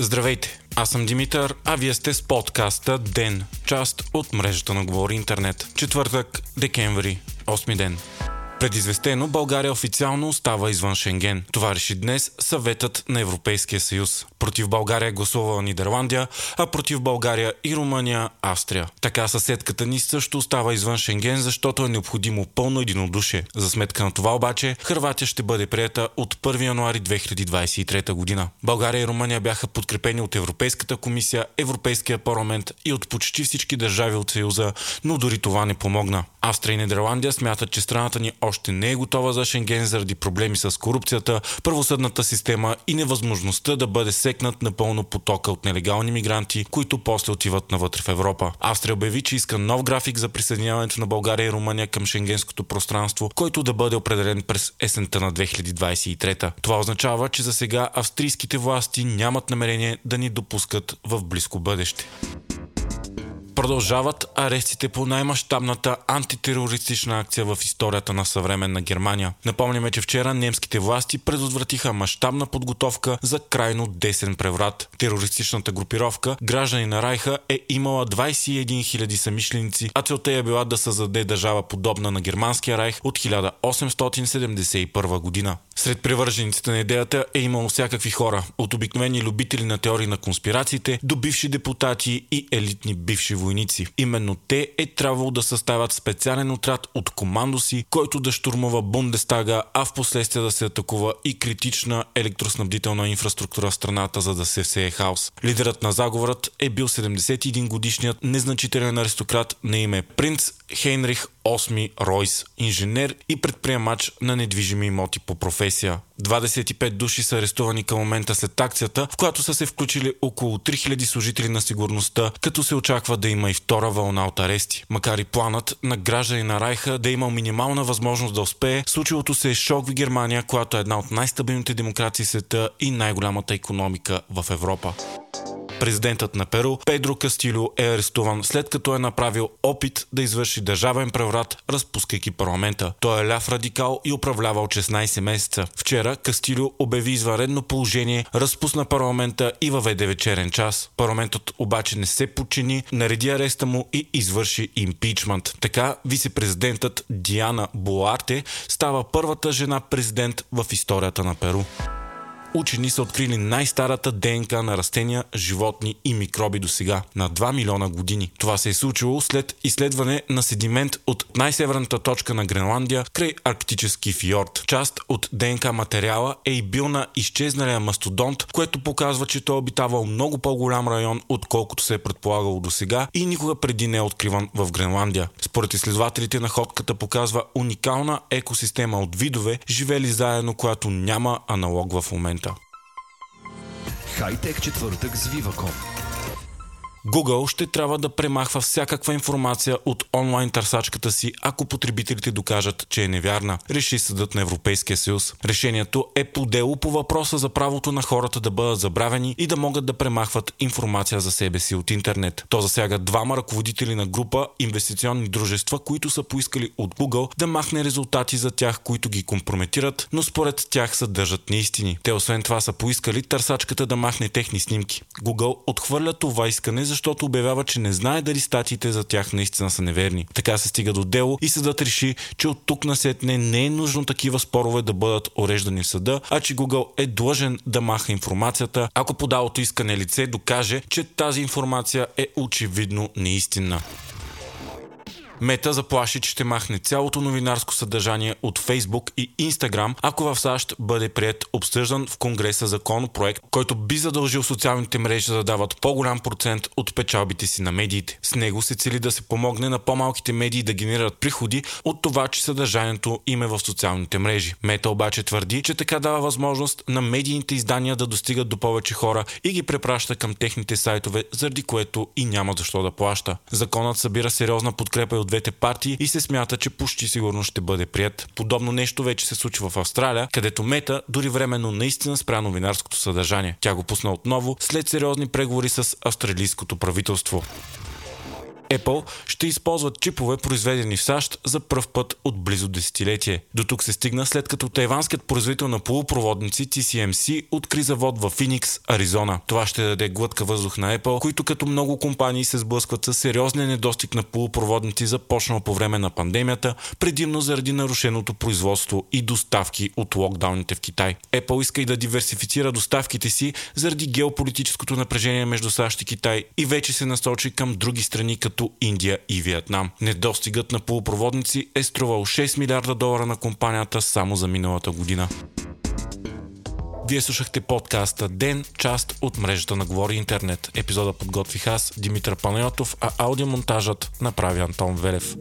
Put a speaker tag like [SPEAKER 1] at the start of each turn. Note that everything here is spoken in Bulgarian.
[SPEAKER 1] Здравейте, аз съм Димитър, а вие сте с подкаста ДЕН, част от мрежата на Говори Интернет. Четвъртък, декември, 8 ден. Предизвестено България официално остава извън Шенген. Това реши днес съветът на Европейския съюз. Против България гласувала Нидерландия, а против България и Румъния Австрия. Така съседката ни също остава извън Шенген, защото е необходимо пълно единодушие. За сметка на това обаче, Хрватия ще бъде прията от 1 януари 2023 година. България и Румъния бяха подкрепени от Европейската комисия, Европейския парламент и от почти всички държави от Съюза, но дори това не помогна. Австрия и Нидерландия смятат, че страната ни още не е готова за Шенген заради проблеми с корупцията, правосъдната система и невъзможността да бъде секнат напълно потока от нелегални мигранти, които после отиват навътре в Европа. Австрия обяви, че иска нов график за присъединяването на България и Румъния към шенгенското пространство, който да бъде определен през есента на 2023. Това означава, че за сега австрийските власти нямат намерение да ни допускат в близко бъдеще. Продължават арестите по най-мащабната антитерористична акция в историята на съвременна Германия. Напомняме, че вчера немските власти предотвратиха мащабна подготовка за крайно десен преврат. Терористичната групировка Граждани на Райха е имала 21 000 самишленици, а целта е била да създаде държава подобна на германския райх от 1871 година. Сред привържениците на идеята е имало всякакви хора, от обикновени любители на теории на конспирациите до бивши депутати и елитни бивши войници. Именно те е трябвало да съставят специален отряд от командоси, който да штурмува Бундестага, а в последствие да се атакува и критична електроснабдителна инфраструктура в страната, за да се всее хаос. Лидерът на заговорът е бил 71 годишният незначителен аристократ на име принц Хейнрих VIII Ройс, инженер и предприемач на недвижими имоти по професия. 25 души са арестувани към момента след акцията, в която са се включили около 3000 служители на сигурността, като се очаква да има и втора вълна от арести. Макар и планът на граждани на Райха да е имал минимална възможност да успее, случилото се е шок в Германия, която е една от най-стабилните демокрации в света и най-голямата економика в Европа. Президентът на Перу Педро Кастилю е арестуван след като е направил опит да извърши държавен преврат, разпускайки парламента. Той е ляв радикал и управлявал 16 месеца. Вчера Кастилю обяви извънредно положение, разпусна парламента и въведе вечерен час. Парламентът обаче не се подчини, нареди ареста му и извърши импичмент. Така вице-президентът Диана Буарте става първата жена президент в историята на Перу учени са открили най-старата ДНК на растения, животни и микроби до сега на 2 милиона години. Това се е случило след изследване на седимент от най-северната точка на Гренландия край арктически фьорд. Част от ДНК материала е и бил на изчезналия мастодонт, което показва, че той е обитавал много по-голям район, отколкото се е предполагало до сега и никога преди не е откриван в Гренландия. Според изследователите находката показва уникална екосистема от видове, живели заедно, която няма аналог в момента.
[SPEAKER 2] Хайтек четвъртък с Viva.com.
[SPEAKER 1] Google ще трябва да премахва всякаква информация от онлайн търсачката си, ако потребителите докажат, че е невярна, реши съдът на Европейския съюз. Решението е по дело по въпроса за правото на хората да бъдат забравени и да могат да премахват информация за себе си от интернет. То засяга двама ръководители на група инвестиционни дружества, които са поискали от Google да махне резултати за тях, които ги компрометират, но според тях съдържат неистини. Те освен това са поискали търсачката да махне техни снимки. Google отхвърля това искане, защото обявява, че не знае дали статиите за тях наистина са неверни. Така се стига до дело и съдът реши, че от тук насетне не е нужно такива спорове да бъдат уреждани в съда, а че Google е длъжен да маха информацията, ако подалото искане лице докаже, че тази информация е очевидно неистинна. Мета заплаши, че ще махне цялото новинарско съдържание от Фейсбук и Инстаграм, ако в САЩ бъде прият обсъждан в Конгреса законопроект, който би задължил социалните мрежи да дават по-голям процент от печалбите си на медиите. С него се цели да се помогне на по-малките медии да генерират приходи от това, че съдържанието им е в социалните мрежи. Мета обаче твърди, че така дава възможност на медийните издания да достигат до повече хора и ги препраща към техните сайтове, заради което и няма защо да плаща. Законът събира сериозна подкрепа от двете партии и се смята, че почти сигурно ще бъде прият. Подобно нещо вече се случва в Австралия, където Мета дори временно наистина спря новинарското съдържание. Тя го пусна отново след сериозни преговори с австралийското правителство. Apple ще използват чипове, произведени в САЩ за пръв път от близо десетилетие. До тук се стигна след като тайванският производител на полупроводници TCMC откри завод в Феникс, Аризона. Това ще даде глътка въздух на Apple, които като много компании се сблъскват с сериозния недостиг на полупроводници, започнал по време на пандемията, предимно заради нарушеното производство и доставки от локдауните в Китай. Apple иска и да диверсифицира доставките си заради геополитическото напрежение между САЩ и Китай и вече се насочи към други страни като Индия и Виетнам. Недостигът на полупроводници е струвал 6 милиарда долара на компанията само за миналата година. Вие слушахте подкаста Ден, част от мрежата на Говори Интернет. Епизода подготвих аз, Димитър Панайотов, а аудиомонтажът направи Антон Велев.